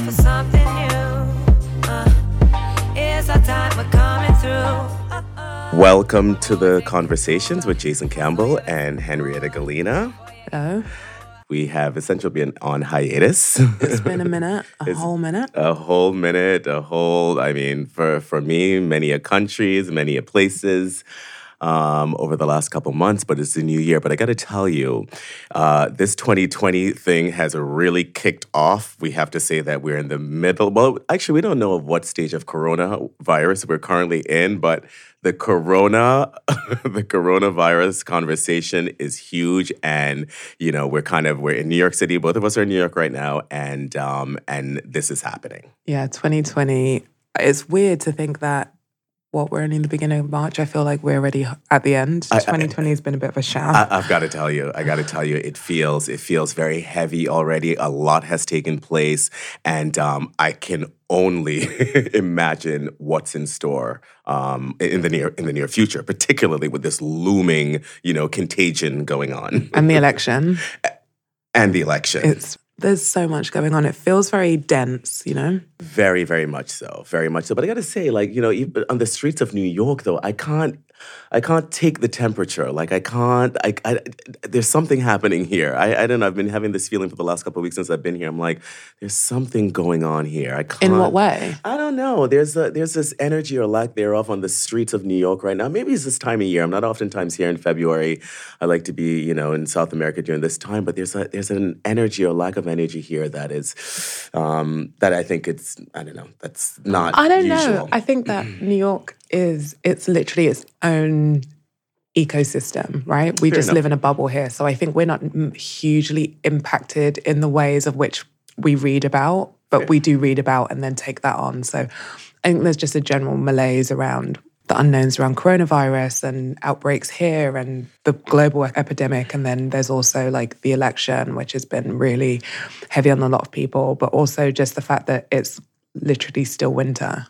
time for something new. Uh, it's our time, we're coming through. Welcome to the conversations with Jason Campbell and Henrietta Gallina. Hello. We have essentially been on hiatus. It's been a minute, a whole minute. a whole minute, a whole, I mean, for, for me, many a countries, many a places um, over the last couple months, but it's a new year. But I got to tell you, uh, this 2020 thing has really kicked off. We have to say that we're in the middle. Well, actually, we don't know of what stage of coronavirus we're currently in, but the corona, the coronavirus conversation is huge, and you know we're kind of we're in New York City. Both of us are in New York right now, and um, and this is happening. Yeah, 2020. It's weird to think that what we're only in the beginning of March. I feel like we're already at the end. I- 2020 has been a bit of a sham. I, I've got to tell you, I got to tell you, it feels it feels very heavy already. A lot has taken place, and um, I can only imagine what's in store um, in the near in the near future, particularly with this looming, you know, contagion going on and the election. and the election. It's there's so much going on. It feels very dense, you know. Very, very much so. Very much so. But I got to say, like you know, on the streets of New York, though, I can't, I can't take the temperature. Like I can't. I, I there's something happening here. I, I don't know. I've been having this feeling for the last couple of weeks since I've been here. I'm like, there's something going on here. I can't. In what way? I don't know. There's a, there's this energy or lack thereof on the streets of New York right now. Maybe it's this time of year. I'm not oftentimes here in February. I like to be, you know, in South America during this time. But there's a there's an energy or lack of energy here that is, um, that I think it's I don't know. That's not. I don't usual. know. I think that New York is it's literally its own ecosystem, right? We Fair just enough. live in a bubble here. So I think we're not hugely impacted in the ways of which we read about, but we do read about and then take that on. So I think there's just a general malaise around the unknowns around coronavirus and outbreaks here and the global epidemic. And then there's also like the election, which has been really heavy on a lot of people, but also just the fact that it's literally still winter.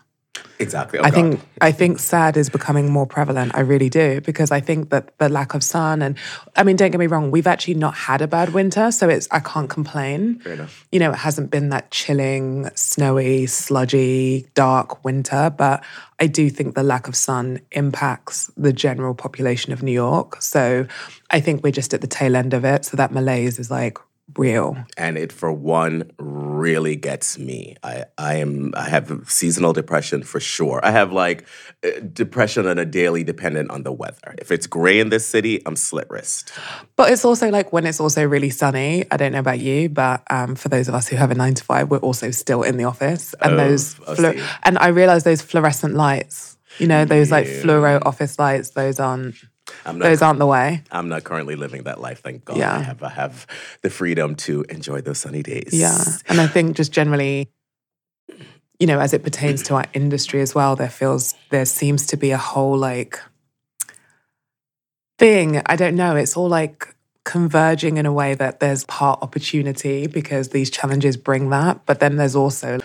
Exactly. Oh, I God. think I think sad is becoming more prevalent. I really do because I think that the lack of sun and I mean, don't get me wrong, we've actually not had a bad winter, so it's I can't complain. Fair enough. You know, it hasn't been that chilling, snowy, sludgy, dark winter, but I do think the lack of sun impacts the general population of New York. So I think we're just at the tail end of it. So that malaise is like real. and it for one really gets me i i am i have seasonal depression for sure i have like uh, depression on a daily dependent on the weather if it's gray in this city i'm slit wrist But it's also like when it's also really sunny. I don't know about you, but um, for those of us who have a nine to five, we're also still in the office, and Oh, those see. and I realize those fluorescent lights. You know, those like fluoro office lights. Those aren't i'm not those aren't the way. i'm not currently living that life thank god Yeah. i have i have the freedom to enjoy those sunny days Yeah, and I think just generally, you know, as it pertains to our industry as well, there feels there seems to be a whole like thing. I don't know. It's all like converging in a way that there's part opportunity because these challenges bring that, but then there's also,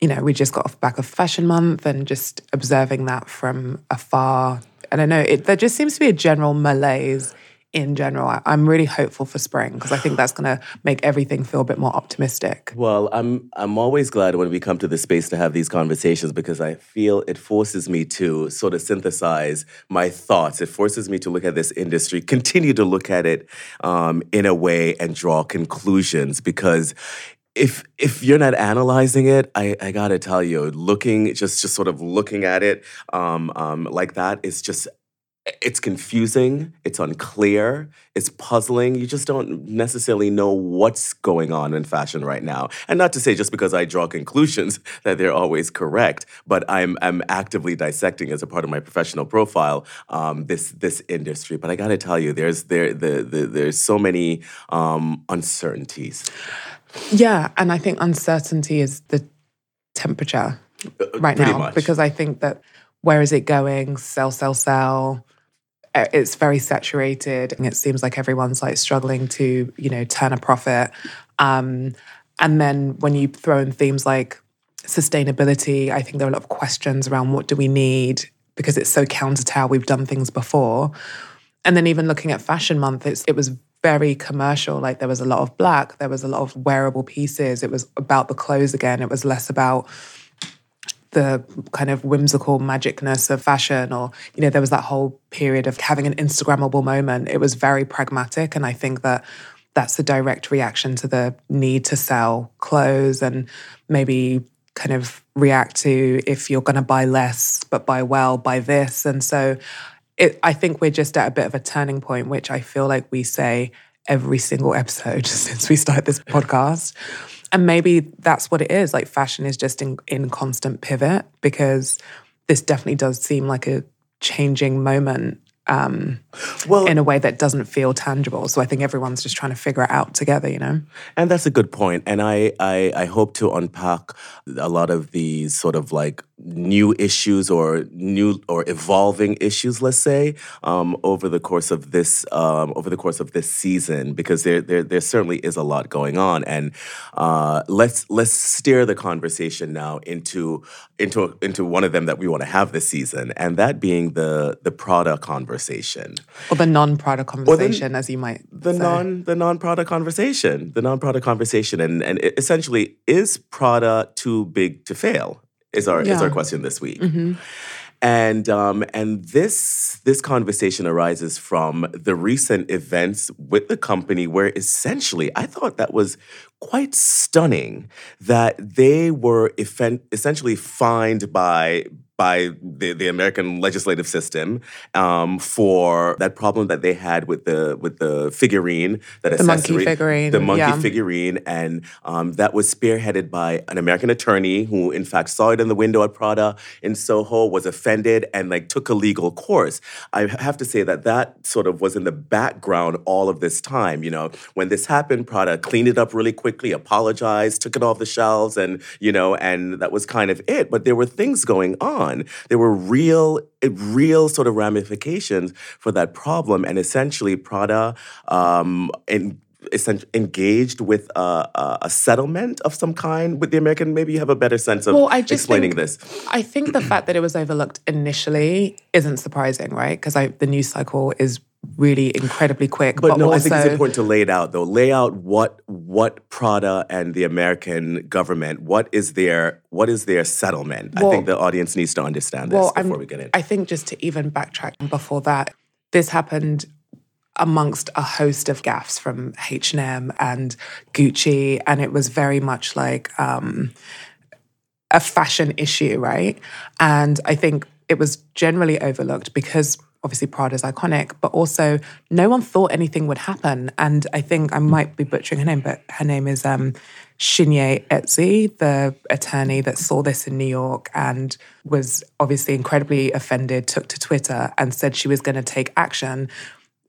you know, we just got off the back of Fashion Month and just observing that from afar. I don't know. It, there just seems to be a general malaise in general. I, I'm really hopeful for spring because I think that's going to make everything feel a bit more optimistic. Well, I'm I'm always glad when we come to this space to have these conversations because I feel it forces me to sort of synthesize my thoughts. It forces me to look at this industry, continue to look at it um, in a way, and draw conclusions because. If if you're not analyzing it, I, I gotta tell you, looking just just sort of looking at it um, um, like that is just it's confusing, it's unclear, it's puzzling. You just don't necessarily know what's going on in fashion right now. And not to say just because I draw conclusions that they're always correct, but I'm I'm actively dissecting as a part of my professional profile um, this this industry. But I got to tell you, there's there the, the there's so many um, uncertainties. Yeah, and I think uncertainty is the temperature right pretty now much. because I think that where is it going? Sell, sell, sell. Uh, It's very saturated, and it seems like everyone's like struggling to, you know, turn a profit. Um, and then when you throw in themes like sustainability, I think there are a lot of questions around what do we need because it's so counter to how we've done things before. And then even looking at Fashion Month, it's, it was very commercial. Like there was a lot of black, there was a lot of wearable pieces. It was about the clothes again. It was less about the kind of whimsical magicness of fashion or you know there was that whole period of having an instagrammable moment it was very pragmatic and i think that that's the direct reaction to the need to sell clothes and maybe kind of react to if you're going to buy less but buy well buy this and so it, i think we're just at a bit of a turning point which i feel like we say every single episode since we started this podcast and maybe that's what it is. Like fashion is just in, in constant pivot because this definitely does seem like a changing moment um, well, in a way that doesn't feel tangible. So I think everyone's just trying to figure it out together, you know. And that's a good point. And I, I, I hope to unpack a lot of these sort of like new issues or new or evolving issues, let's say, um, over the course of this um, over the course of this season, because there there, there certainly is a lot going on. And uh, let's let's steer the conversation now into into into one of them that we want to have this season, and that being the the Prada conversation. Or the non-Prada conversation, the, as you might the say. non the non-Prada conversation, the non-Prada conversation, and and essentially, is Prada too big to fail? Is our yeah. is our question this week. Mm-hmm. And um, and this this conversation arises from the recent events with the company, where essentially I thought that was quite stunning that they were essentially fined by by the, the American legislative system um, for that problem that they had with the with the figurine that the monkey figurine the monkey yeah. figurine and um, that was spearheaded by an American attorney who in fact saw it in the window at Prada in Soho was offended and like took a legal course. I have to say that that sort of was in the background all of this time. You know when this happened, Prada cleaned it up really quickly, apologized, took it off the shelves, and you know and that was kind of it. But there were things going on on. There were real, real sort of ramifications for that problem, and essentially Prada um, in, engaged with a, a, settlement of some kind with the American. Maybe you have a better sense of well, I just explaining think, this. I think the fact that it was overlooked initially isn't surprising, right? Because the news cycle is really incredibly quick. But, but no, also, I think it's important to lay it out though. Lay out what what Prada and the American government, what is their what is their settlement? Well, I think the audience needs to understand this well, before I'm, we get in. I think just to even backtrack before that, this happened amongst a host of gaffes from H&M and Gucci and it was very much like um, a fashion issue, right? And I think it was generally overlooked because obviously Prada's iconic, but also no one thought anything would happen. And I think I might be butchering her name, but her name is um, Shinye Etzi, the attorney that saw this in New York and was obviously incredibly offended, took to Twitter and said she was going to take action.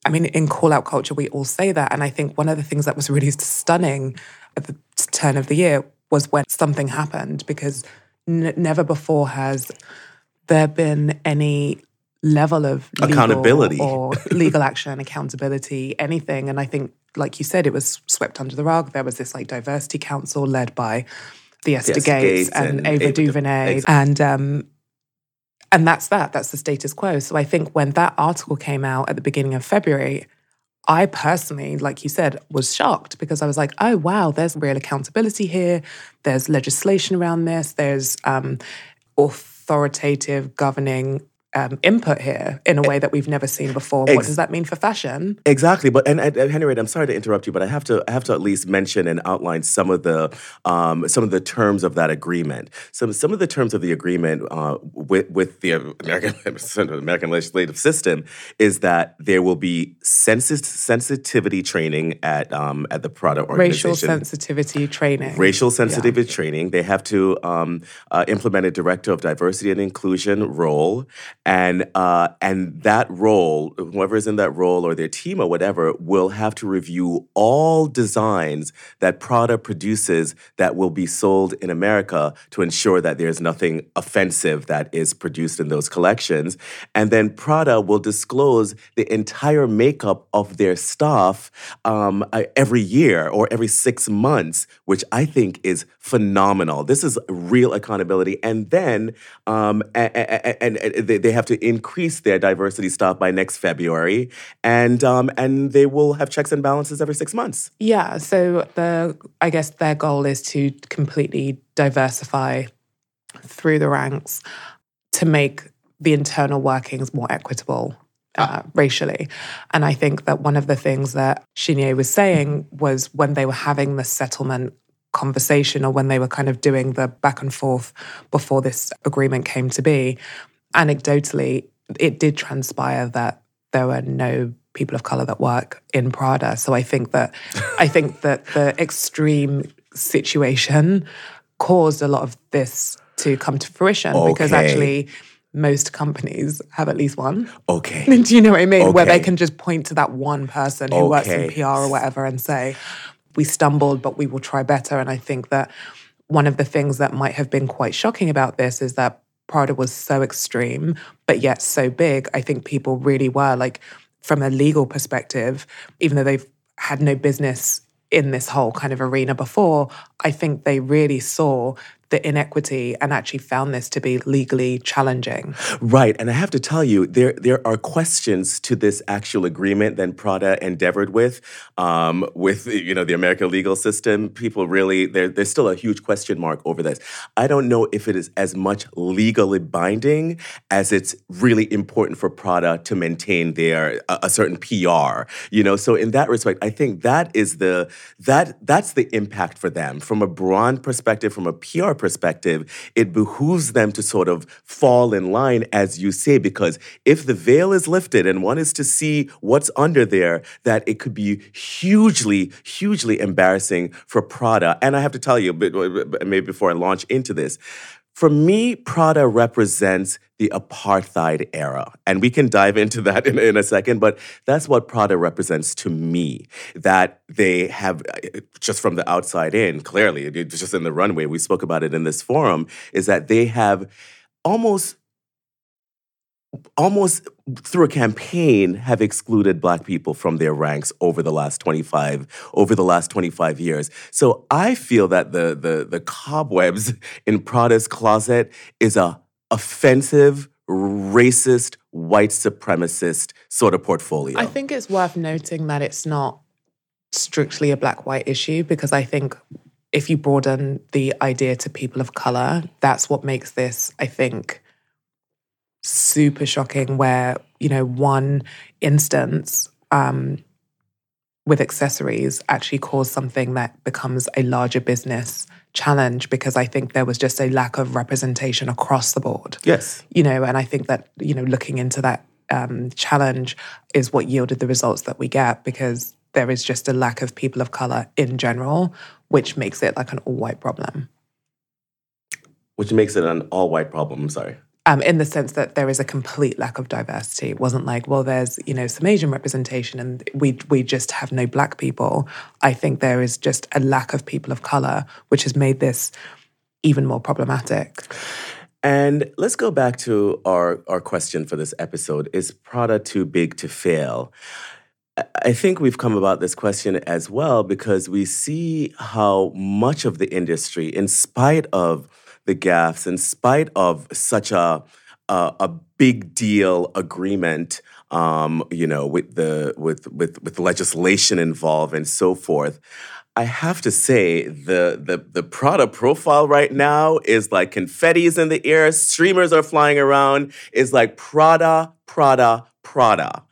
I mean, in call out culture, we all say that. And I think one of the things that was really stunning at the turn of the year was when something happened because n- never before has there been any level of accountability or legal action, accountability, anything. And I think, like you said, it was swept under the rug. There was this like diversity council led by Theaster Gates, Gates, and, and Ava, Ava DuVernay, and um, and that's that. That's the status quo. So I think when that article came out at the beginning of February. I personally, like you said, was shocked because I was like, oh, wow, there's real accountability here. There's legislation around this. There's um, authoritative governing um, input here in a way that we've never seen before. Ex- what does that mean for fashion? Exactly, but and, and, and Henriette, I'm sorry to interrupt you, but I have to I have to at least mention and outline some of the um, some of the terms of that agreement. Some some of the terms of the agreement uh, with with the American American legislative system is that there will be sensis- sensitivity training at um, at the Prada organization. Racial sensitivity training. Racial sensitivity yeah. training. They have to um, uh, implement a director of diversity and inclusion role and uh, and that role, whoever is in that role or their team or whatever, will have to review all designs that Prada produces that will be sold in America to ensure that there's nothing offensive that is produced in those collections. And then Prada will disclose the entire makeup of their staff um, uh, every year or every six months, which I think is phenomenal. This is real accountability. And then um, and, and, and they have to increase their diversity staff by next February, and um, and they will have checks and balances every six months. Yeah. So the I guess their goal is to completely diversify through the ranks to make the internal workings more equitable uh, racially. And I think that one of the things that Chenier was saying was when they were having the settlement conversation or when they were kind of doing the back and forth before this agreement came to be, anecdotally, it did transpire that there were no people of color that work in Prada. So I think that I think that the extreme situation caused a lot of this to come to fruition because actually most companies have at least one. Okay. Do you know what I mean? Where they can just point to that one person who works in PR or whatever and say, we stumbled, but we will try better. And I think that one of the things that might have been quite shocking about this is that Prada was so extreme, but yet so big. I think people really were like, from a legal perspective, even though they've had no business in this whole kind of arena before, I think they really saw the inequity and actually found this to be legally challenging. Right, and I have to tell you, there there are questions to this actual agreement that Prada endeavored with, um, with you know the American legal system. People really there, there's still a huge question mark over this. I don't know if it is as much legally binding as it's really important for Prada to maintain their a, a certain PR. You know, so in that respect, I think that is the that that's the impact for them from a brand perspective, from a PR perspective. It behooves them to sort of fall in line, as you say, because if the veil is lifted and one is to see what's under there, that it could be hugely, hugely embarrassing for Prada. And I have to tell you, maybe before I launch into this, for me, Prada represents the apartheid era. And we can dive into that in, in a second, but that's what Prada represents to me. That they have, uh, just from the outside in, clearly, it's just in the runway, we spoke about it in this forum, is that they have almost almost through a campaign have excluded black people from their ranks over the last 25 over the last 25 years. So i feel that the the the cobwebs in prada's closet is a offensive racist white supremacist sort of portfolio. I think it's worth noting that it's not strictly a black white issue because I think if you broaden the idea to people of color, that's what makes this, I think, super shocking. Where, you know, one instance um, with accessories actually caused something that becomes a larger business challenge because I think there was just a lack of representation across the board yes you know, and I think that, you know, looking into that um, challenge is what yielded the results that we get because there is just a lack of people of color in general, which makes it like an all white problem. which makes it an all-white problem i'm sorry Um, in the sense that there is a complete lack of diversity. It wasn't like, well, there's you know some Asian representation, and we we just have no black people. I think there is just a lack of people of color, which has made this even more problematic. And let's go back to our, our question for this episode Is Prada too big to fail? I- I think we've come about this question as well because we see how much of the industry, in spite of the gaffes, in spite of such a a, a big deal agreement, um, you know, with the with with with legislation involved and so forth. I have to say the the the Prada profile right now is like confetti's in the air, streamers are flying around. Is like Prada, Prada, Prada,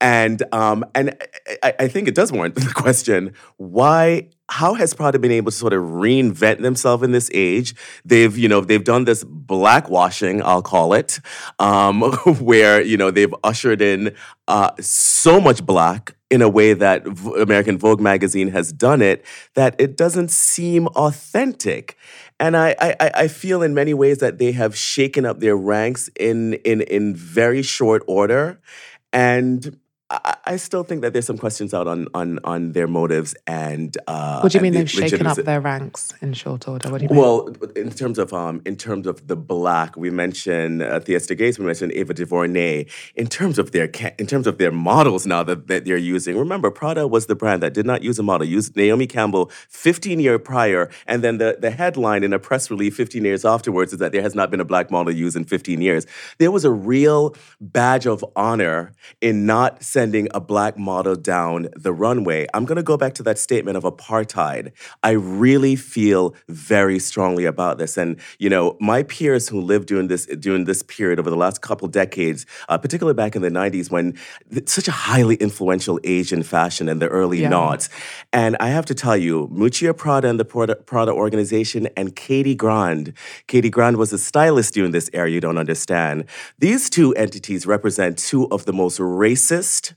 and um and I, I think it does warrant the question: Why? How has Prada been able to sort of reinvent themselves in this age? They've you know they've done this blackwashing, I'll call it, um, where you know they've ushered in uh, so much black in a way that v- American Vogue magazine has done it that it doesn't seem authentic. And I, I, I- feel in many ways that they have shaken up their ranks in, in, in very short order. And I, I still think that there's some questions out on on on their motives and. Uh, What do you mean the they've shaken up their ranks in short order? What do you mean? Well, in terms of um, in terms of the black, we mentioned uh, Theaster Gates, we mentioned Ava DuVernay. In terms of their in terms of their models now that, that they're using, remember Prada was the brand that did not use a model, used Naomi Campbell 15 year prior, and then the the headline in a press release 15 years afterwards is that there has not been a black model used in 15 years. There was a real badge of honor in not sending a black model down the runway. I'm going to go back to that statement of apartheid. I really feel very strongly about this, and you know, my peers who lived during this during this period over the last couple decades, uh, particularly back in the '90s, when th- such a highly influential Asian fashion in the early Yeah. and I have to tell you, Miuccia Prada and the Prada, Prada organization, and Katie Grand. Katie Grand was a stylist during this era. You don't understand. These two entities represent two of the most racist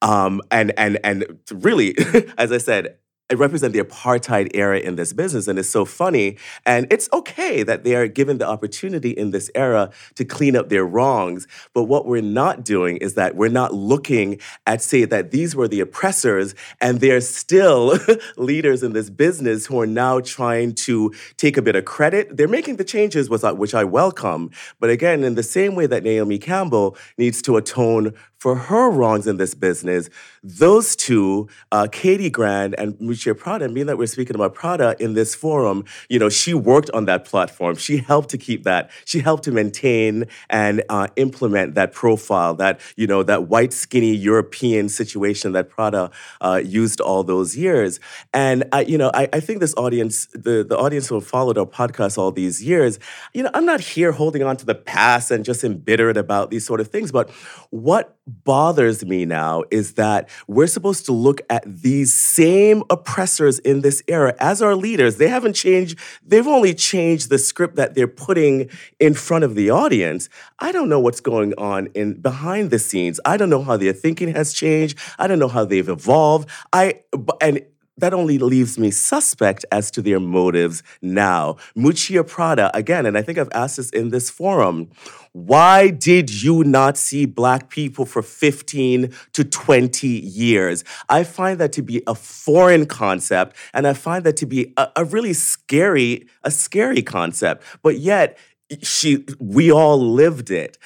um, and and and really, as I said, it represent the apartheid era in this business, and it's so funny. And it's okay that they are given the opportunity in this era to clean up their wrongs. But what we're not doing is that we're not looking at say that these were the oppressors, and they're still leaders in this business who are now trying to take a bit of credit. They're making the changes, which I welcome. But again, in the same way that Naomi Campbell needs to atone for her wrongs in this business, those two, uh, Katie Grand and Miuccia Prada, being that we're speaking about Prada in this forum, you know, she worked on that platform. She helped to keep that, she helped to maintain and uh, implement that profile, that, you know, that white, skinny European situation that Prada uh, used all those years. And, I, you know, I, I think this audience, the, the audience who have followed our podcast all these years, you know, I'm not here holding on to the past and just embittered about these sort of things, but what bothers me now is that we're supposed to look at these same oppressors in this era as our leaders. They haven't changed, they've only changed the script that they're putting in front of the audience. I don't know what's going on in behind the scenes. I don't know how their thinking has changed. I don't know how they've evolved. I and that only leaves me suspect as to their motives now. Miuccia Prada, again, and I think I've asked this in this forum, why did you not see black people for 15 to 20 years? I find that to be a foreign concept, and I find that to be a, a really scary, a scary concept. But yet, she we all lived it.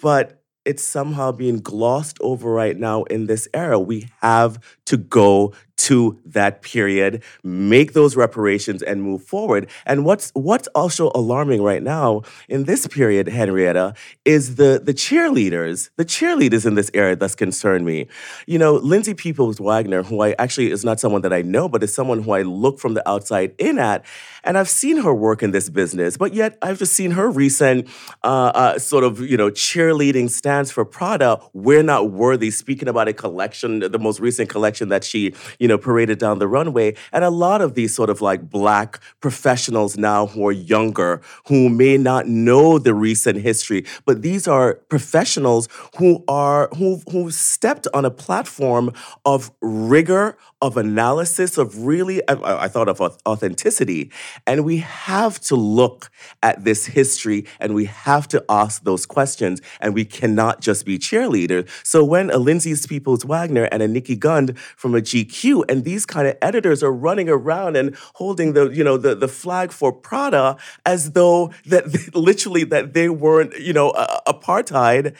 But it's somehow being glossed over right now in this era. We have to go to that period, make those reparations, and move forward. And what's what's also alarming right now in this period, Henrietta, is the the cheerleaders, the cheerleaders in this era that's concerned me. You know, Lindsay Peoples Wagner, who I actually is not someone that I know, but is someone who I look from the outside in at, and I've seen her work in this business, but yet I've just seen her recent uh, uh, sort of you know cheerleading stance for Prada. We're not worthy. Speaking about a collection, the most recent collection that she you know paraded down the runway, and a lot of these sort of like black professionals now who are younger, who may not know the recent history, but these are professionals who are who who stepped on a platform of rigor, of analysis, of really I, I thought of authenticity, and we have to look at this history and we have to ask those questions, and we cannot just be cheerleaders. So when a Lindsay Peoples Wagner and a Nikki Gund from a GQ and these kind of editors are running around and holding the you know the the flag for Prada as though that literally that they weren't you know uh, apartheid.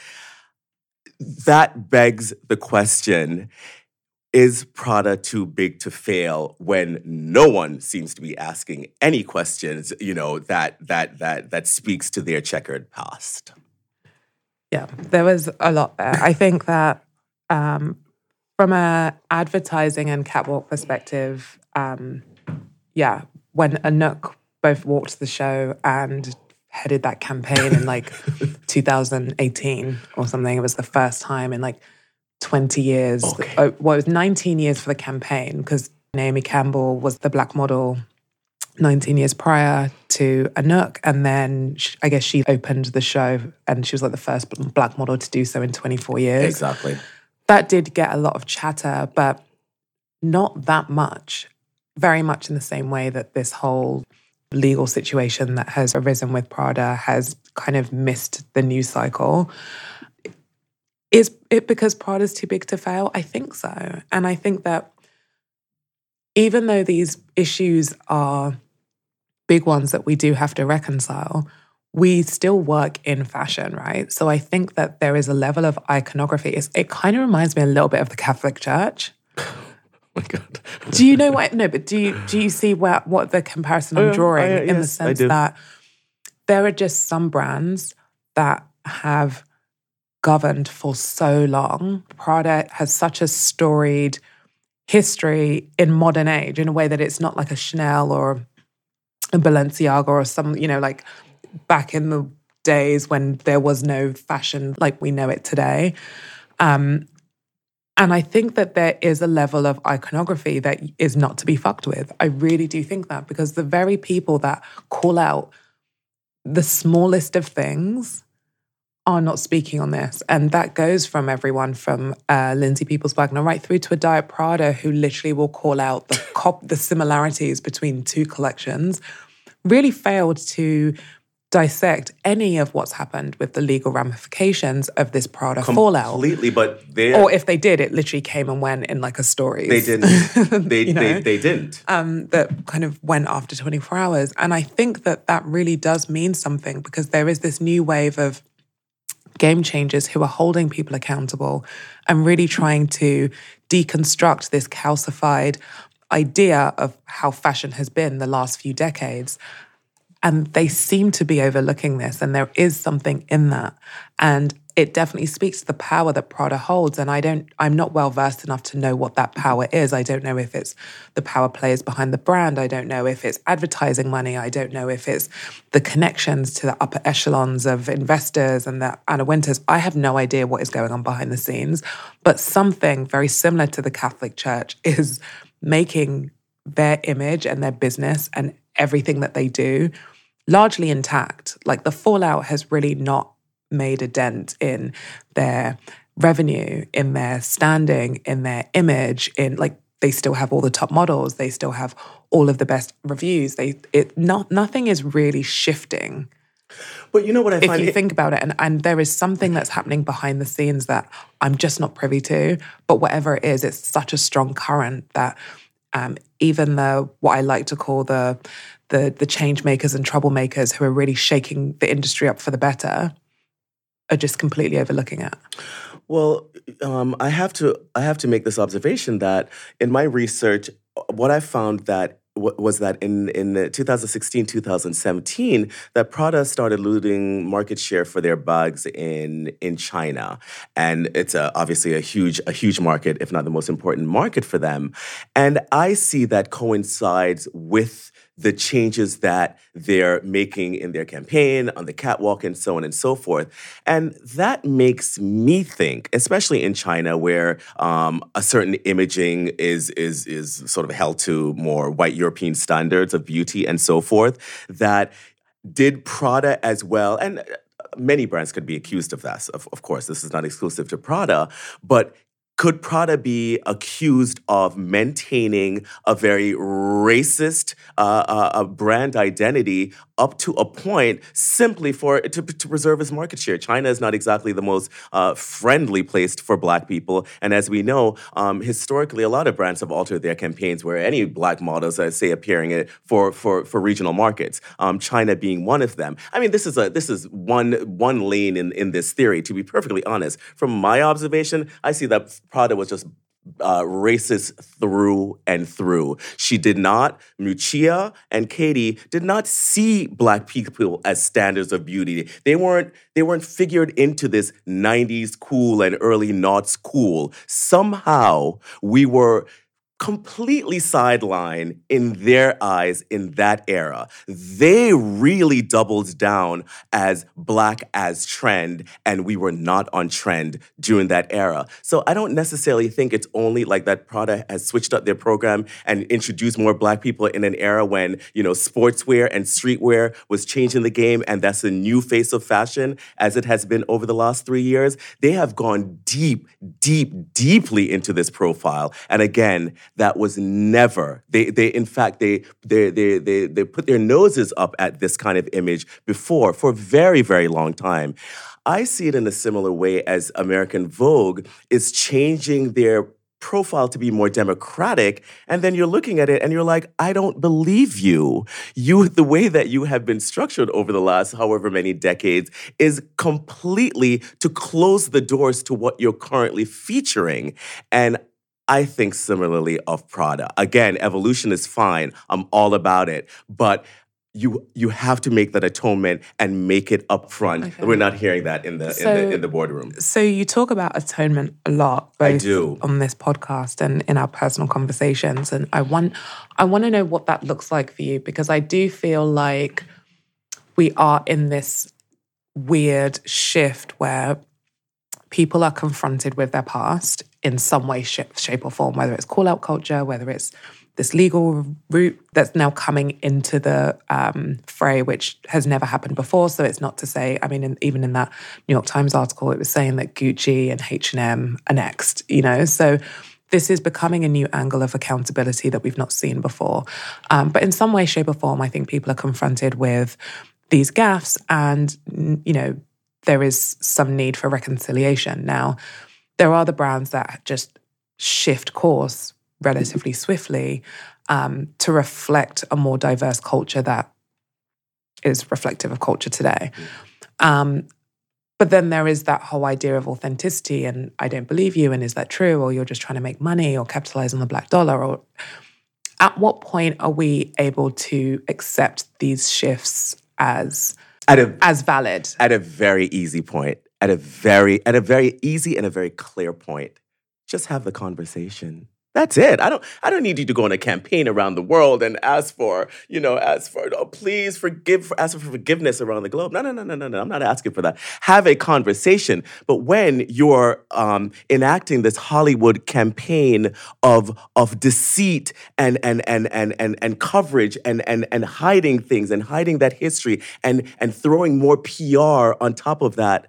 That begs the question. Is Prada too big to fail when no one seems to be asking any questions, you know, that that that that speaks to their checkered past? Yeah, there was a lot there. I think that um, from a advertising and catwalk perspective, um, yeah, when Anok both walked the show and headed that campaign in like 2018 or something, it was the first time in like 20 years. Okay. Oh, well, it was 19 years for the campaign because Naomi Campbell was the black model 19 years prior to Anok. And then sh- I guess she opened the show and she was like the first black model to do so in 24 years. Exactly. That did get a lot of chatter, but not that much. Very much in the same way that this whole legal situation that has arisen with Prada has kind of missed the news cycle. Is it because Prada's too big to fail? I think so. And I think that even though these issues are big ones that we do have to reconcile, we still work in fashion, right? So I think that there is a level of iconography. It's, it kind of reminds me a little bit of the Catholic Church. Oh my God. Do you know what? No, but do you do you see where what the comparison I'm Oh, oh drawing I- in the yes, I sense that there are just some brands that have governed for so long. Prada has such a storied history in modern age in a way that it's not like a Chanel or a Balenciaga or some, you know, like back in the days when there was no fashion like we know it today. Um, and I think that there is a level of iconography that is not to be fucked with. I really do think that because the very people that call out the smallest of things are not speaking on this. And that goes from everyone from uh, Lindsay Peoples Wagner right through to a Diet Prada who literally will call out the cop the similarities between two collections, really failed to dissect any of what's happened with the legal ramifications of this Prada fallout. Completely, but they Or if they did, it literally came and went in like a story. they didn't. They, You know? they they didn't. um, that kind of went after 24 hours. And I think that that really does mean something because there is this new wave of game changers who are holding people accountable and really trying to deconstruct this calcified idea of how fashion has been the last few decades. And they seem to be overlooking this, and there is something in that. And it definitely speaks to the power that Prada holds. And I don't, I'm not well versed enough to know what that power is. I don't know if it's the power players behind the brand. I don't know if it's advertising money. I don't know if it's the connections to the upper echelons of investors and the Anna Wintours. I have no idea what is going on behind the scenes. But something very similar to the Catholic Church is making their image and their business and everything that they do largely intact. Like the fallout has really not made a dent in their revenue, in their standing, in their image, in like they still have all the top models, they still have all of the best reviews. They it not nothing is really shifting But you know what I find if you think about it and, and there is something that's happening behind the scenes that i'm just not privy to but whatever it is it's such a strong current that um, even the what i like to call the the the change makers and troublemakers who are really shaking the industry up for the better are just completely overlooking it? Well, um, I have to I have to make this observation that in my research, what I found that was that in in the 2016 2017 that Prada started losing market share for their bags in in China, and it's a, obviously a huge a huge market, if not the most important market for them, and I see that coincides with the changes that they're making in their campaign, on the catwalk, and so on and so forth. And that makes me think, especially in China, where um, a certain imaging is, is, is sort of held to more white European standards of beauty and so forth, that did Prada as well, and uh, many brands could be accused of this. Of, of course, this is not exclusive to Prada, but could Prada be accused of maintaining a very racist uh, uh, uh, brand identity up to a point simply for to, to preserve its market share? China is not exactly the most uh, friendly place for Black people, and as we know, um, historically, a lot of brands have altered their campaigns where any Black models are say appearing in- for for for regional markets. Um, China being one of them. I mean, this is a this is one one lane in in this theory. To be perfectly honest, from my observation, I see that Prada was just uh, racist through and through. She did not, Miuccia and Katie did not see black people as standards of beauty. They weren't, they weren't figured into this 90s cool and early noughts cool. Somehow we were completely sidelined in their eyes in that era. They really doubled down as black as trend, and we were not on trend during that era. So I don't necessarily think it's only like that Prada has switched up their program and introduced more black people in an era when, you know, sportswear and streetwear was changing the game, and that's a new face of fashion as it has been over the last three years. They have gone deep, deep, deeply into this profile. And again, that was never they they in fact they they they they, they put their noses up at this kind of image before for a very very long time. I see it in a similar way as American Vogue is changing their profile to be more democratic and then you're looking at it and you're like i don't believe you. You the way that you have been structured over the last however many decades is completely to close the doors to what you're currently featuring. And I think similarly of Prada. Again, evolution is fine. I'm all about it. But you you have to make that atonement and make it upfront. Okay. We're not hearing that in the, in the in the boardroom. So you talk about atonement a lot, I do. on this podcast and in our personal conversations. And I want I want to know what that looks like for you because I do feel like we are in this weird shift where people are confronted with their past in some way, shape, or form, whether it's call out culture, whether it's this legal route that's now coming into the um, fray, which has never happened before. So it's not to say, I mean, in, even in that New York Times article, it was saying that Gucci and H and M are next. You know, so this is becoming a new angle of accountability that we've not seen before. Um, but in some way, shape, or form, I think people are confronted with these gaffes, and you know, there is some need for reconciliation. Now, there are the brands that just shift course relatively swiftly um, to reflect a more diverse culture that is reflective of culture today. Um, but then there is that whole idea of authenticity and I don't believe you, and is that true? Or you're just trying to make money or capitalize on the black dollar? Or at what point are we able to accept these shifts as a as valid? at a very easy point, at a very at a very easy and a very clear point, just have the conversation. That's it. I don't I don't need you to go on a campaign around the world and ask for, you know, ask for oh, please forgive ask for forgiveness around the globe. No, no, no, no, no, no. I'm not asking for that. Have a conversation. But when you're um, enacting this Hollywood campaign of of deceit and and and and and, and coverage and, and and hiding things and hiding that history and and throwing more PR on top of that,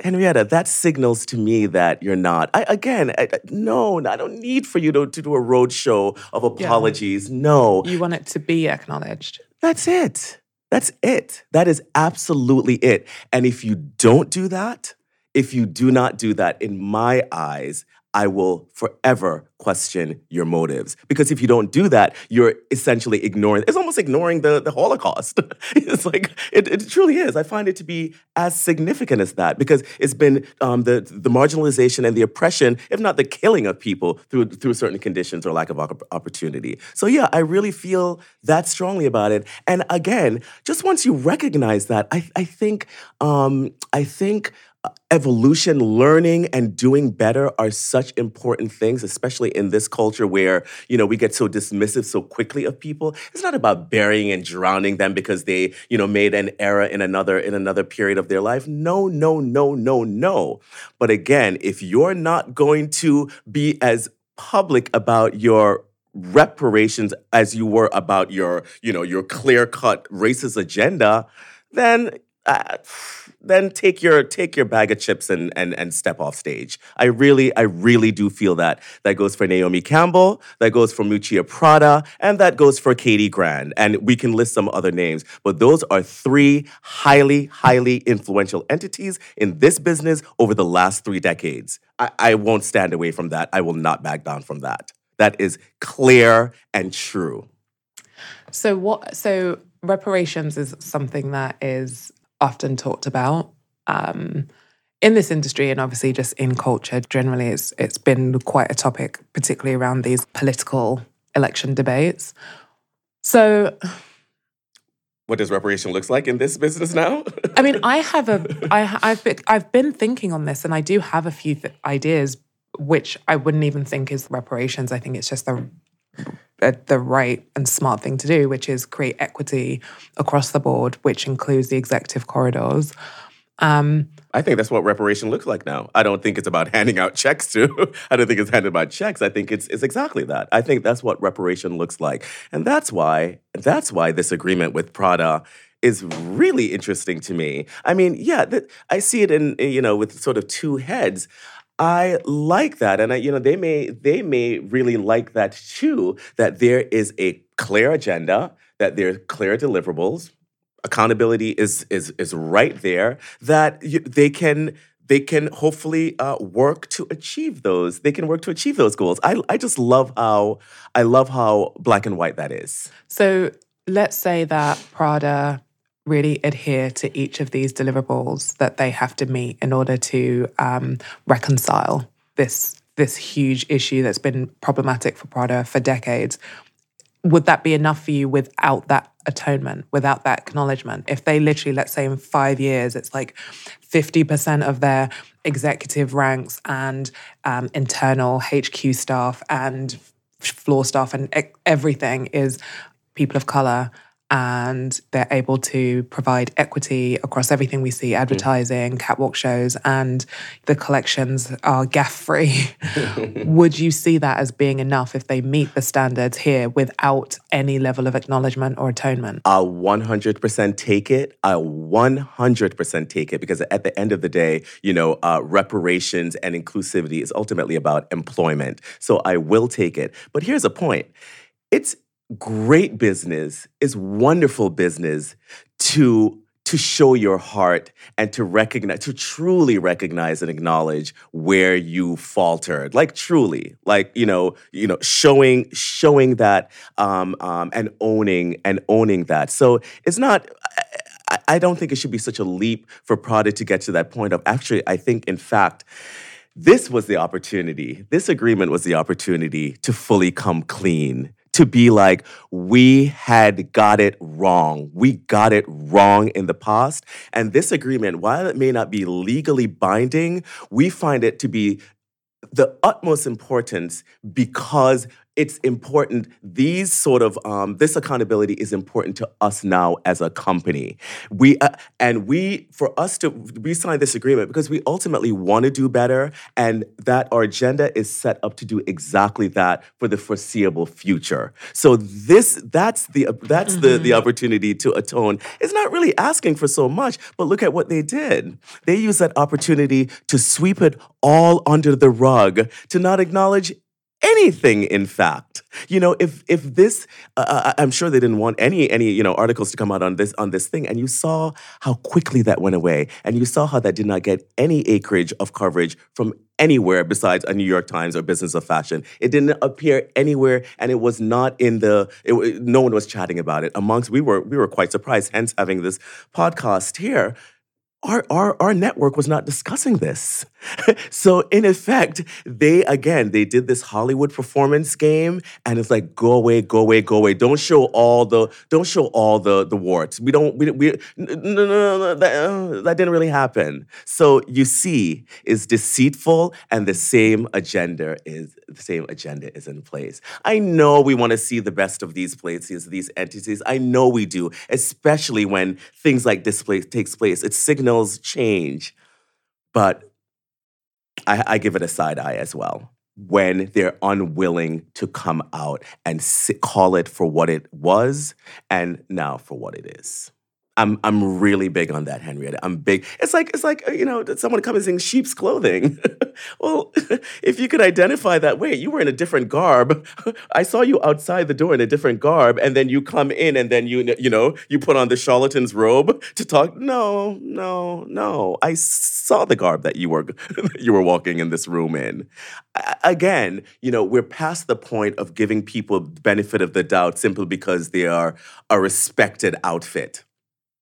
Henrietta, that signals to me that you're not. I, again, I, no, I don't need for you to, to do a roadshow of apologies. No, You want it to be acknowledged. that's it. That's it. That is absolutely it. And if you don't do that, if you do not do that, in my eyes, I will forever question your motives. Because if you don't do that, you're essentially ignoring, it's almost ignoring the, the Holocaust. it's like, it, it truly is. I find it to be as significant as that because it's been um, the, the marginalization and the oppression, if not the killing of people through, through certain conditions or lack of opportunity. So, yeah, I really feel that strongly about it. And again, just once you recognize that, I, I think, um, I think evolution, learning, and doing better are such important things, especially in this culture where you know we get so dismissive so quickly of people. It's not about burying and drowning them because they you know made an error in another in another period of their life. No, no, no, no, no. But again, if you're not going to be as public about your reparations as you were about your you know your clear cut racist agenda then uh, then take your take your bag of chips and, and and step off stage. I really I really do feel that. That goes for Naomi Campbell, that goes for Miuccia Prada, and that goes for Katie Grand. And we can list some other names, but those are three highly highly influential entities in this business over the last three decades. I, I won't stand away from that. I will not back down from that. That is clear and true. So what? So reparations is something that is often talked about um, in this industry, and obviously just in culture generally. It's it's been quite a topic, particularly around these political election debates. So, What does reparation looks like in this business now? I mean, I have a, I, I've been, I've been thinking on this, and I do have a few th- ideas, which I wouldn't even think is reparations. I think it's just the the right and smart thing to do, which is create equity across the board, which includes the executive corridors. Um, I think that's what reparation looks like now. I don't think it's about handing out checks to. I don't think it's handed about checks. I think it's it's exactly that. I think that's what reparation looks like, and that's why that's why this agreement with Prada is really interesting to me. I mean, yeah, th- I see it in you know with sort of two heads. I like that, and I, you know they may they may really like that too. That there is a clear agenda, that there are clear deliverables. accountability is is is right there that you, they can they can hopefully uh, work to achieve those. They can work to achieve those goals. I I just love how I love how black and white that is. So let's say that Prada really adhere to each of these deliverables that they have to meet in order to um, reconcile this this huge issue that's been problematic for Prada for decades. Would that be enough for you without that atonement, without that acknowledgement? If they literally, let's say in five years, it's like 50% of their executive ranks and um, internal HQ staff and floor staff and everything is people of color and they're able to provide equity across everything we see advertising, catwalk shows, and the collections are gaffe free. Would you see that as being enough if they meet the standards here without any level of acknowledgement or atonement? I'll 100% take it. I'll 100% take it because at the end of the day, you know, uh, reparations and inclusivity is ultimately about employment. So I will take it. But here's a point it's great business, it's wonderful business to to show your heart and to recognize to truly recognize and acknowledge where you faltered. Like truly like you know you know showing showing that um, um, and owning and owning that. So it's not I, I don't think it should be such a leap for Prada to get to that point of actually I think in fact this was the opportunity this agreement was the opportunity to fully come clean to be like, we had got it wrong. We got it wrong in the past. And this agreement, while it may not be legally binding, we find it to be the utmost importance because it's important these sort of um, this accountability is important to us now as a company. We uh, and we for us to we signed this agreement because we ultimately want to do better and that our agenda is set up to do exactly that for the foreseeable future. So this that's the that's mm-hmm. the the opportunity to atone. It's not really asking for so much but look at what they did. They used that opportunity to sweep it all under the rug to not acknowledge anything in fact. You know if if this uh, uh, i'm sure they didn't want any any you know articles to come out on this on this thing and you saw how quickly that went away and you saw how that did not get any acreage of coverage from anywhere besides a new york times or business of fashion. It didn't appear anywhere and it was not in the it, no one was chatting about it amongst we were we were quite surprised hence having this podcast here. Our, our, our network was not discussing this. so in effect, they again they did this Hollywood performance game, and it's like go away, go away, go away. Don't show all the don't show all the the warts. We don't we we no no no, that, uh, that didn't really happen. So you see, is deceitful, and the same agenda is the same agenda is in place. I know we want to see the best of these places, these entities. I know we do, especially when things like this place takes place. It signals change, but I, I give it a side eye as well when they're unwilling to come out and call it for what it was and now for what it is. I'm I'm really big on that, Henrietta. I'm big. It's like it's like uh, you know someone comes in sheep's clothing. well, if you could identify that, wait, you were in a different garb. I saw you outside the door in a different garb, and then you come in, and then you you know you put on the charlatan's robe to talk. No, no, no. I saw the garb that you were you were walking in this room in. Again, you know, we're past the point of giving people benefit of the doubt simply because they are a respected outfit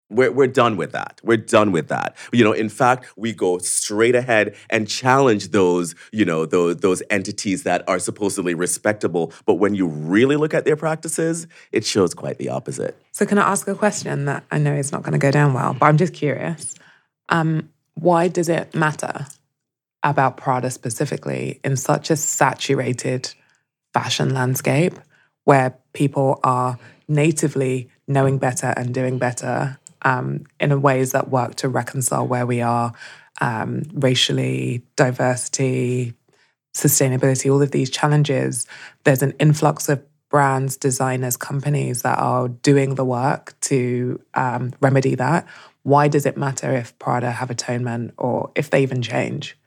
we're, we're done with that. We're done with that. You know, in fact, we go straight ahead and challenge those, you know, those, those entities that are supposedly respectable. But when you really look at their practices, it shows quite the opposite. So, can I ask a question that I know is not going to go down well, but I'm just curious. Um, why does it matter about Prada specifically in such a saturated fashion landscape where people are natively knowing better and doing better um, in ways that work to reconcile where we are um, racially, diversity, sustainability, all of these challenges. There's an influx of brands, designers, companies that are doing the work to um, remedy that. Why does it matter if Prada have atonement or if they even change?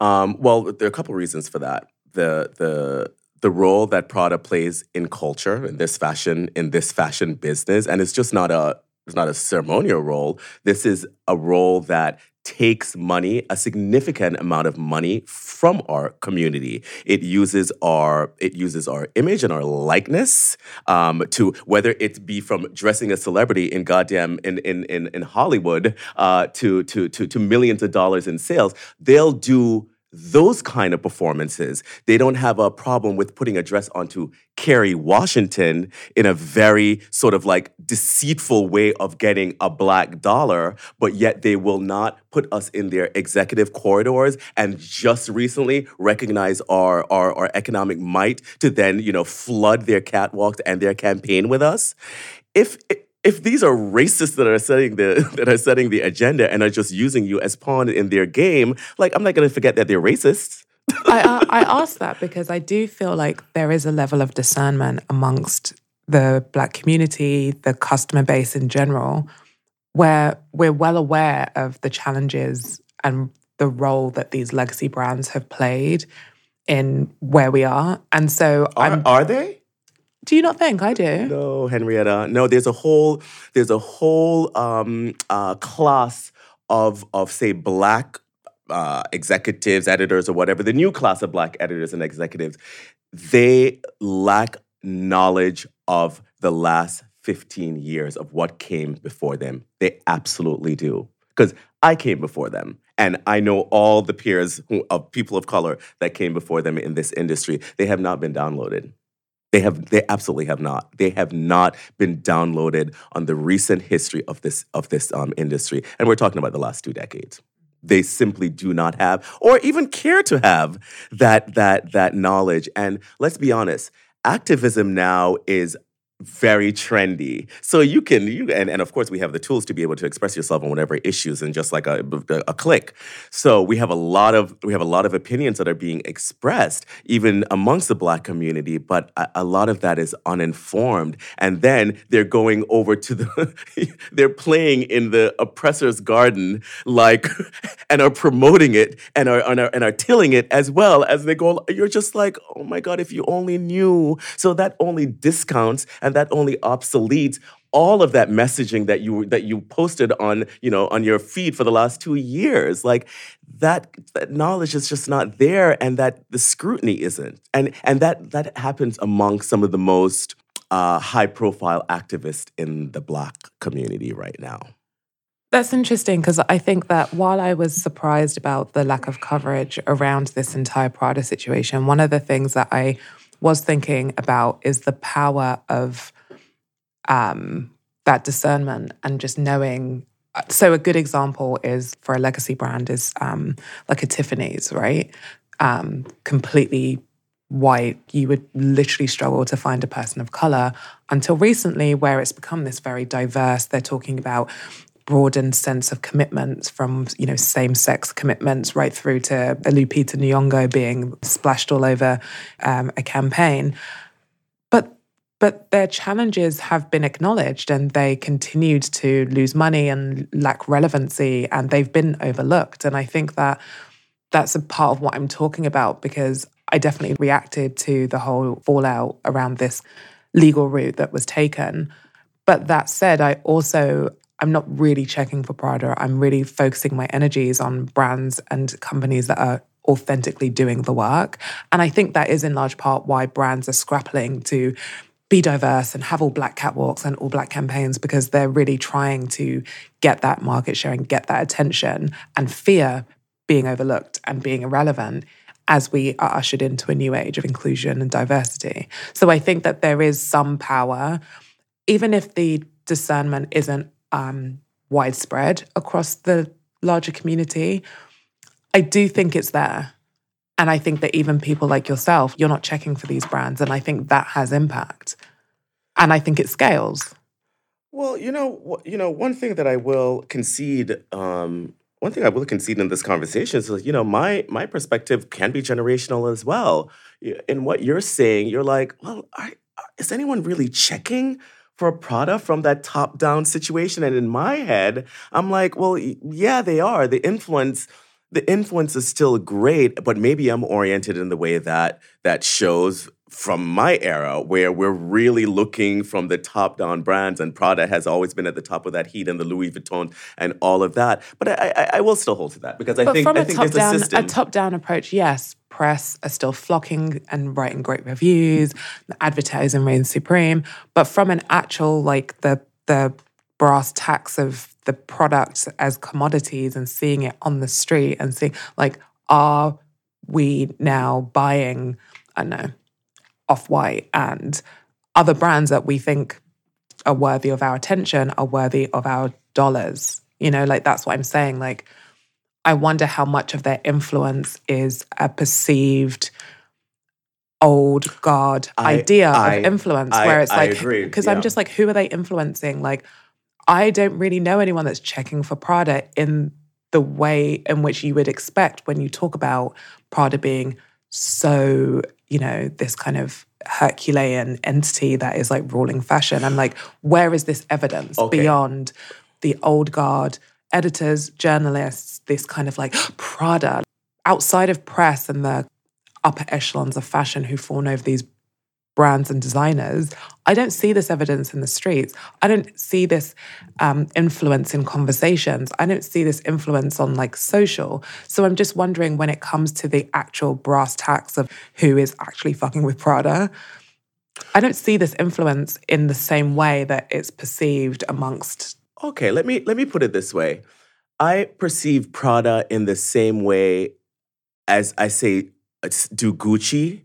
Um, well, there are a couple of reasons for that. The the the role that Prada plays in culture, in this fashion, in this fashion business, and it's just not a it's not a ceremonial role. This is a role that takes money, a significant amount of money from our community. It uses our it uses our image and our likeness um, to whether it be from dressing a celebrity in goddamn in in in, in Hollywood uh, to to to to millions of dollars in sales. They'll do those kind of performances. They don't have a problem with putting a dress onto Kerry Washington in a very sort of like deceitful way of getting a black dollar, but yet they will not put us in their executive corridors and just recently recognize our, our, our economic might to then, you know, flood their catwalks and their campaign with us. If if these are racists that are setting the that are setting the agenda and are just using you as pawn in their game, like I'm not going to forget that they're racists. I, I, I ask that because I do feel like there is a level of discernment amongst the black community, the customer base in general, where we're well aware of the challenges and the role that these legacy brands have played in where we are. And so Are, I'm are they? Do you not think I do? No, Henrietta. No, there's a whole there's a whole um, uh, class of of say black uh, executives, editors, or whatever. The new class of black editors and executives, they lack knowledge of the last 15 years of what came before them. They absolutely do. Because I came before them. And I know all the peers who, of people of color that came before them in this industry. They have not been downloaded. They have they absolutely have not. They have not been downloaded on the recent history of this of this um, industry. And we're talking about the last two decades. They simply do not have or even care to have that that that knowledge. And let's be honest, activism now is very trendy. So you can you and, and of course we have the tools to be able to express yourself on whatever issues in just like a, a, a click. So we have a lot of we have a lot of opinions that are being expressed even amongst the black community, but a, a lot of that is uninformed. And then they're going over to the they're playing in the oppressor's garden like and are promoting it and are, and are and are tilling it as well as they go you're just like, "Oh my god, if you only knew." So that only discounts and that only obsoletes all of that messaging that you that you posted on you know on your feed for the last two years. Like that that knowledge is just not there and that the scrutiny isn't. And and that that happens among some of the most uh, high profile activists in the black community right now. That's interesting because I think that while I was surprised about the lack of coverage around this entire Prada situation, one of the things that I was thinking about is the power of um, that discernment and just knowing. So, a good example is for a legacy brand is um, like a Tiffany's, right? Um, completely white, you would literally struggle to find a person of color until recently, where it's become this very diverse. They're talking about broadened sense of commitments from you know same-sex commitments right through to Lupita Nyong'o being splashed all over um, a campaign. But but their challenges have been acknowledged and they continued to lose money and lack relevancy and they've been overlooked. And I think that that's a part of what I'm talking about because I definitely reacted to the whole fallout around this legal route that was taken. But that said, I also I'm not really checking for Prada. I'm really focusing my energies on brands and companies that are authentically doing the work. And I think that is in large part why brands are scrapping to be diverse and have all black catwalks and all black campaigns because they're really trying to get that market share and get that attention and fear being overlooked and being irrelevant as we are ushered into a new age of inclusion and diversity. So I think that there is some power, even if the discernment isn't um, widespread across the larger community. I do think it's there. And I think that even people like yourself, you're not checking for these brands. And I think that has impact. And I think it scales. Well, you know, you know, one thing that I will concede, um, one thing I will concede in this conversation is, you know, my my perspective can be generational as well. In what you're saying, you're like, well, is anyone really checking for Prada from that top down situation? And in my head, I'm like, well, yeah, they are. The influence. The influence is still great, but maybe I'm oriented in the way that that shows from my era where we're really looking from the top down brands and Prada has always been at the top of that heat and the Louis Vuitton and all of that. But I, I, I will still hold to that because I But think from I a think top there's a system. a top down approach, yes, press are still flocking and writing great reviews. Advertising reigns supreme. But from an actual like the the brass tacks of the products as commodities and seeing it on the street and seeing like, are we now buying? I don't know, off white and other brands that we think are worthy of our attention are worthy of our dollars. You know, like that's what I'm saying. Like, I wonder how much of their influence is a perceived old guard I- idea I- of influence, I- where it's like, because yeah. I'm just like, who are they influencing? Like, I don't really know anyone that's checking for Prada in the way in which you would expect when you talk about Prada being so, you know, this kind of Herculean entity that is like ruling fashion. I'm like, where is this evidence Okay. beyond the old guard editors, journalists, this kind of like Prada outside of press and the upper echelons of fashion who fawn over these brands and designers, I don't see this evidence in the streets. I don't see this um, influence in conversations. I don't see this influence on like social. So I'm just wondering when it comes to the actual brass tacks of who is actually fucking with Prada. I don't see this influence in the same way that it's perceived amongst. Okay, let me let me put it this way. I perceive Prada in the same way as I say uh, it's- do Gucci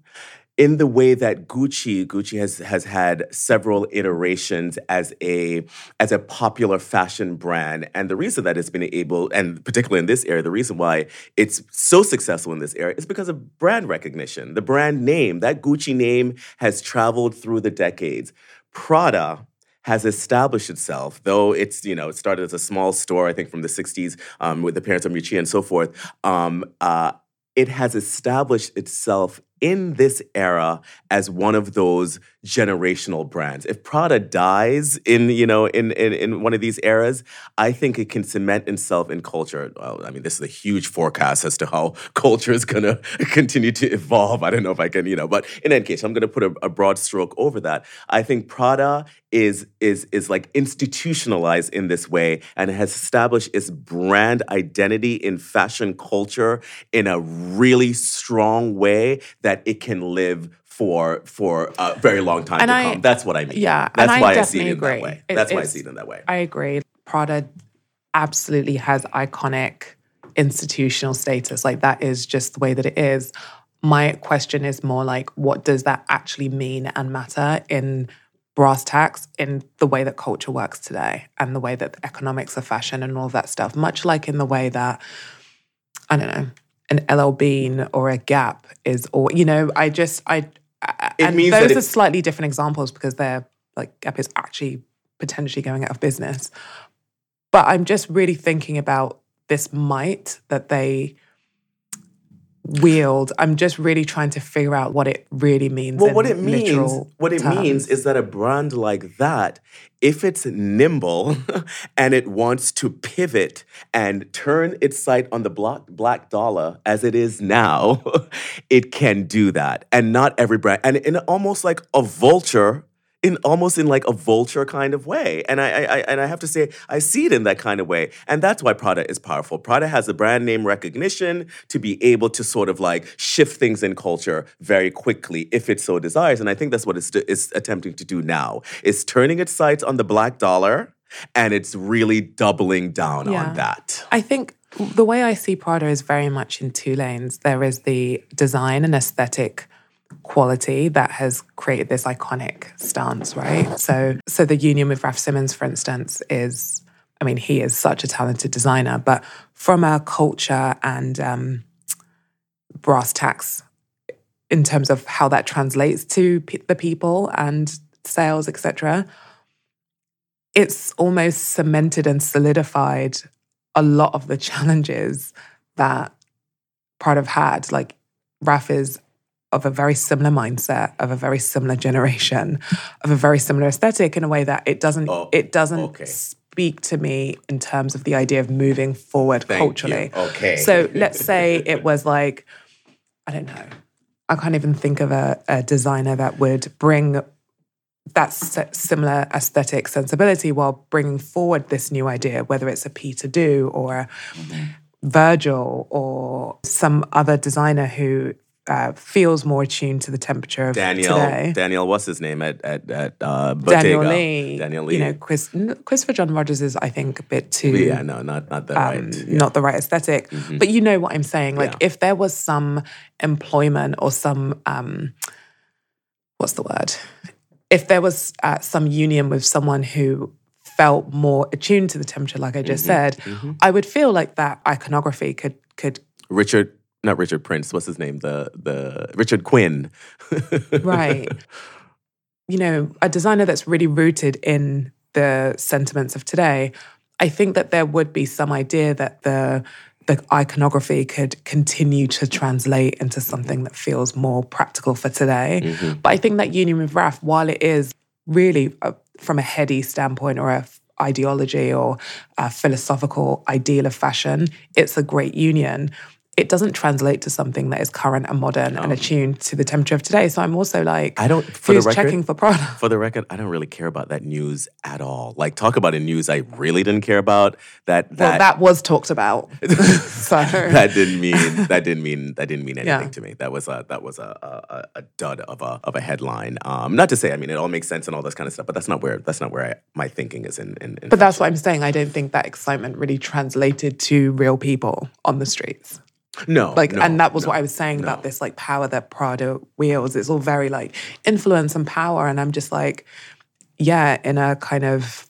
in the way that Gucci Gucci has has had several iterations as a as a popular fashion brand. And the reason that it's been able and particularly in this area the reason why it's so successful in this area is because of brand recognition. The brand name that Gucci name has traveled through the decades. Prada has established itself, though it's you know it started as a small store, I think from the '60s um, with the parents of Miuccia and so forth. Um, uh, it has established itself in this era as one of those generational brands. If Prada dies in you know in in, in one of these eras, I think it can cement itself in culture. Well, I mean, this is a huge forecast as to how culture is going to continue to evolve. I don't know if I can you know, but in any case, I'm going to put a, a broad stroke over that. I think Prada is is is like institutionalized in this way and has established its brand identity in fashion culture in a really strong way that it can live for for a very long time And to I- come. That's what I mean. Yeah, that's why I see it in that way. It- That's why I see it in that way. I agree. Prada absolutely has iconic institutional status. Like that is just the way that it is. My question is more like, what does that actually mean and matter in brass tacks in the way that culture works today and the way that the economics of fashion and all of that stuff? Much like in the way that, I don't know, an LL Bean or a Gap is, or, you know, I just, I, I- It and those are slightly different examples because they're like Gap is actually potentially going out of business. But I'm just really thinking about this might that they wield. I'm just really trying to figure out what it really means. Well, what it means, what it means is that a brand like that, if it's nimble and it wants to pivot and turn its sight on the black, black dollar as it is now, it can do that. And not every brand, and in almost like a vulture. In almost in like a vulture kind of way, and I, I, I and I have to say I see it in that kind of way, and that's why Prada is powerful. Prada has the brand name recognition to be able to sort of like shift things in culture very quickly if it so desires, and I think that's what it's, it's attempting to do now. It's turning its sights on the black dollar, and it's really doubling down Yeah. on that. I think the way I see Prada is very much in two lanes. There is the design and aesthetic quality that has created this iconic stance, right? So so the union with Raf Simons, for instance, is I mean, he is such a talented designer, but from a culture and um, brass tacks in terms of how that translates to the people and sales, etc., it's almost cemented and solidified a lot of the challenges that Prada have had. Like Raf is of a very similar mindset, of a very similar generation, of a very similar aesthetic in a way that it doesn't Oh, it doesn't okay. speak to me in terms of the idea of moving forward Thank you. culturally. Okay. So let's say it was like, I don't know. I can't even think of a, a designer that would bring that similar aesthetic sensibility while bringing forward this new idea, whether it's a Peter Do or a Virgil or some other designer who uh, feels more attuned to the temperature of Daniel, today. Daniel, what's his name at at, at uh? Daniel Lee, Daniel Lee. You know, Chris, Christopher John Rogers is, I think, a bit too yeah, no, not not that um, right. Yeah. not the right esthetic But you know what I'm saying. Like, Yeah. if there was some employment or some, um, what's the word? If there was uh, some union with someone who felt more attuned to the temperature, like I just said, I would feel like that iconography could could Richard, not Richard Prince. What's his name? The the Richard Quinn. right. you know, a designer that's really rooted in the sentiments of today, I think that there would be some idea that the the iconography could continue to translate into something that feels more practical for today. But I think that union with RAF, while it is really uh from a heady standpoint or a ideology or a philosophical ideal of fashion, it's a great union. It doesn't translate to something that is current and modern and attuned to the temperature of today. So I'm also like, I don't- for the who's record- checking for Prada? For the record, I don't really care about that news at all. Like, talk about a news I really didn't care about. That Well, that that was talked about. so that didn't mean that didn't mean that didn't mean anything Yeah. to me. That was a that was a, a, a- a dud of a of a headline. Um, not to say I mean it all makes sense and all this kind of stuff, but that's not where that's not where I, my thinking is in. in, in But that's what I'm saying. I don't think that excitement really translated to real people on the streets. No, Like, no, and that was no, what I was saying about this like power that Prada wields. It's all very like influence and power. And I'm just like, yeah, in a kind of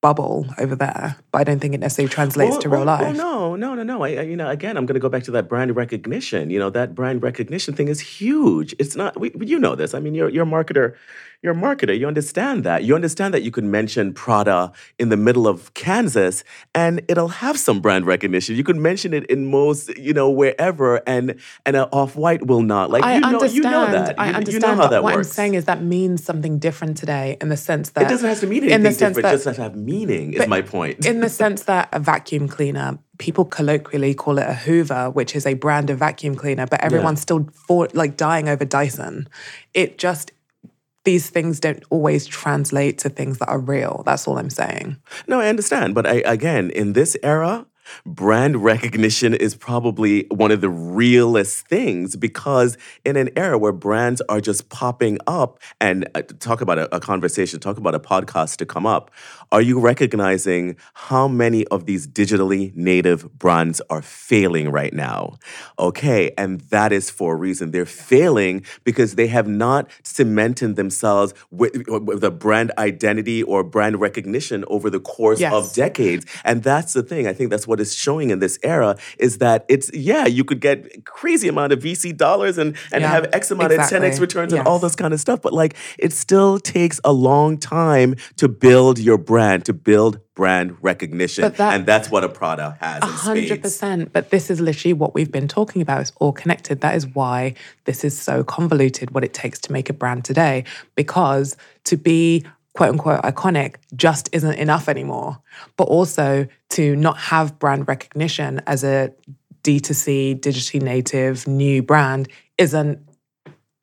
bubble over there. But I don't think it necessarily translates Well, to real well, life. Well, no, no, no, no. I, I, you know, again, I'm going to go back to that brand recognition. You know, that brand recognition thing is huge. It's not. We, you know this. I mean, you're you're a marketer. You're a marketer. You understand that. You understand that you could mention Prada in the middle of Kansas, and it'll have some brand recognition. You could mention it in most, you know, wherever, and and uh, an off white will not. Like I you know, understand. you know that. I You- understand. You know how that what works. I'm saying is that means something different today in the sense that it doesn't have to mean in anything the sense different. that it just has to have meaning. Is my point. in the sense that a vacuum cleaner, people colloquially call it a Hoover, which is a brand of vacuum cleaner, but everyone's still for, like dying over Dyson. It just these things don't always translate to things that are real. That's all I'm saying. No, I understand. But I, again, in this era, brand recognition is probably one of the realest things because in an era where brands are just popping up and uh, talk about a, a conversation, talk about a podcast to come up, are you recognizing how many of these digitally native brands are failing right now? Okay, and that is for a reason. They're failing because they have not cemented themselves with, with a brand identity or brand recognition over the course Yes. of decades. And that's the thing. I think that's what is showing in this era is that it's yeah, you could get crazy amount of VC dollars and and Yeah, have X amount of 10x exactly. returns and all Yes. this kind of stuff. But like it still takes a long time to build your brand, to build brand recognition. That- and that's what a Prada has A in hundred spades. percent. But this is literally what we've been talking about. It's all connected. That is why this is so convoluted. What it takes to make a brand today, because to be quote unquote iconic just isn't enough anymore. But also to not have brand recognition as a D2C, digitally native new brand isn't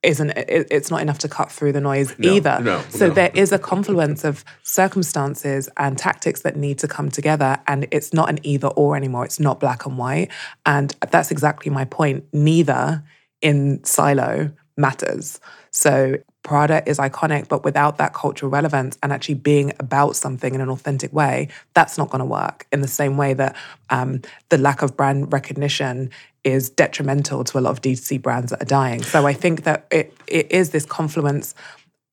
isn't it, it's not enough to cut through the noise No, either. no, so no. there is a confluence of circumstances and tactics that need to come together and it's not an either or anymore. It's not black and white. And that's exactly my point. Neither in silo matters. So Prada is iconic, but without that cultural relevance and actually being about something in an authentic way, that's not going to work. In the same way that um, the lack of brand recognition is detrimental to a lot of D2C brands that are dying. So I think that it it is this confluence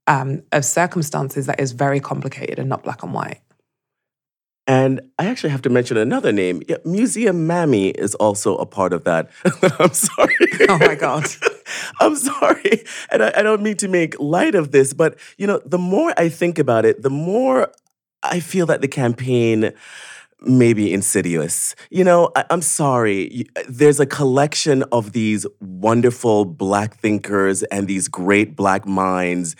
um, of circumstances that is very complicated and not black and white. And I actually have to mention another name. Yeah, Museum Mammy is also a part of that. I'm sorry. Oh my God. I'm sorry. And I, I don't mean to make light of this, but you know, the more I think about it, the more I feel that the campaign may be insidious. You know, I, I'm sorry. There's a collection of these wonderful black thinkers and these great black minds,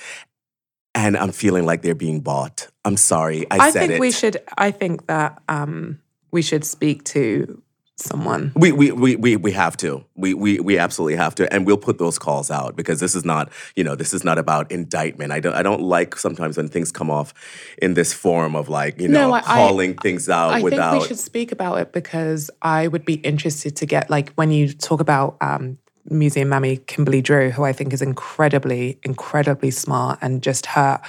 and I'm feeling like they're being bought. I'm sorry. I, I said think it. we should. I think that um, we should speak to someone. We, we, we, we, we have to. We, we, we absolutely have to. And we'll put those calls out because this is not, you know, this is not about indictment. I don't, I don't like sometimes when things come off in this form of like, you know, No, I- I- calling things out I without. think we should speak about it because I would be interested to get like when you talk about um, Museum Mammy Kimberly Drew, who I think is incredibly, incredibly smart, and just her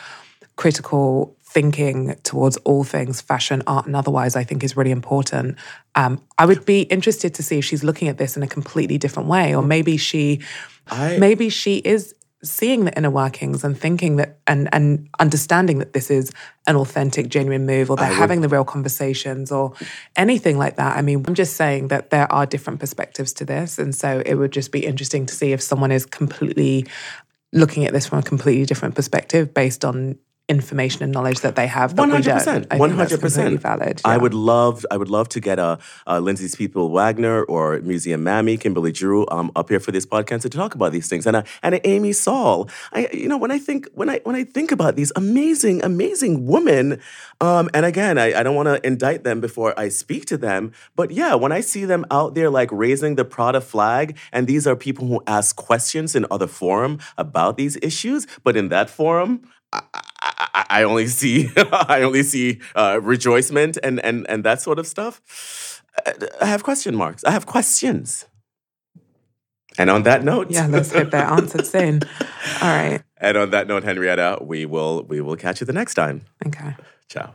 critical thinking towards all things fashion, art, and otherwise, I think is really important. Um, I would be interested to see if she's looking at this in a completely different way, or maybe she, I- maybe she is seeing the inner workings and thinking that and and understanding that this is an authentic genuine move or they're having the real conversations or anything like that. I mean i'm just saying that there are different perspectives to this and so it would just be interesting to see if someone is completely looking at this from a completely different perspective based on information and knowledge that they have One hundred percent. I One hundred percent. valid I would love. I would love to get a, a Lindsay Peoples Wagner or Museum Mammy Kimberly Drew um, up here for this podcast to talk about these things, and a, and a Amy Sall. I you know when I think when I when I think about these amazing amazing women, um, and again I, I don't want to indict them before I speak to them, but yeah, when I see them out there like raising the Prada flag, and these are people who ask questions in other forum about these issues, but in that forum. I, I, I only see I only see uh, rejoicement and, and and that sort of stuff. Uh, I have question marks. I have questions. And on that note, yeah let's hope they're answered soon all right and on that note, Henrietta, we will we will catch you the next time. okay Ciao.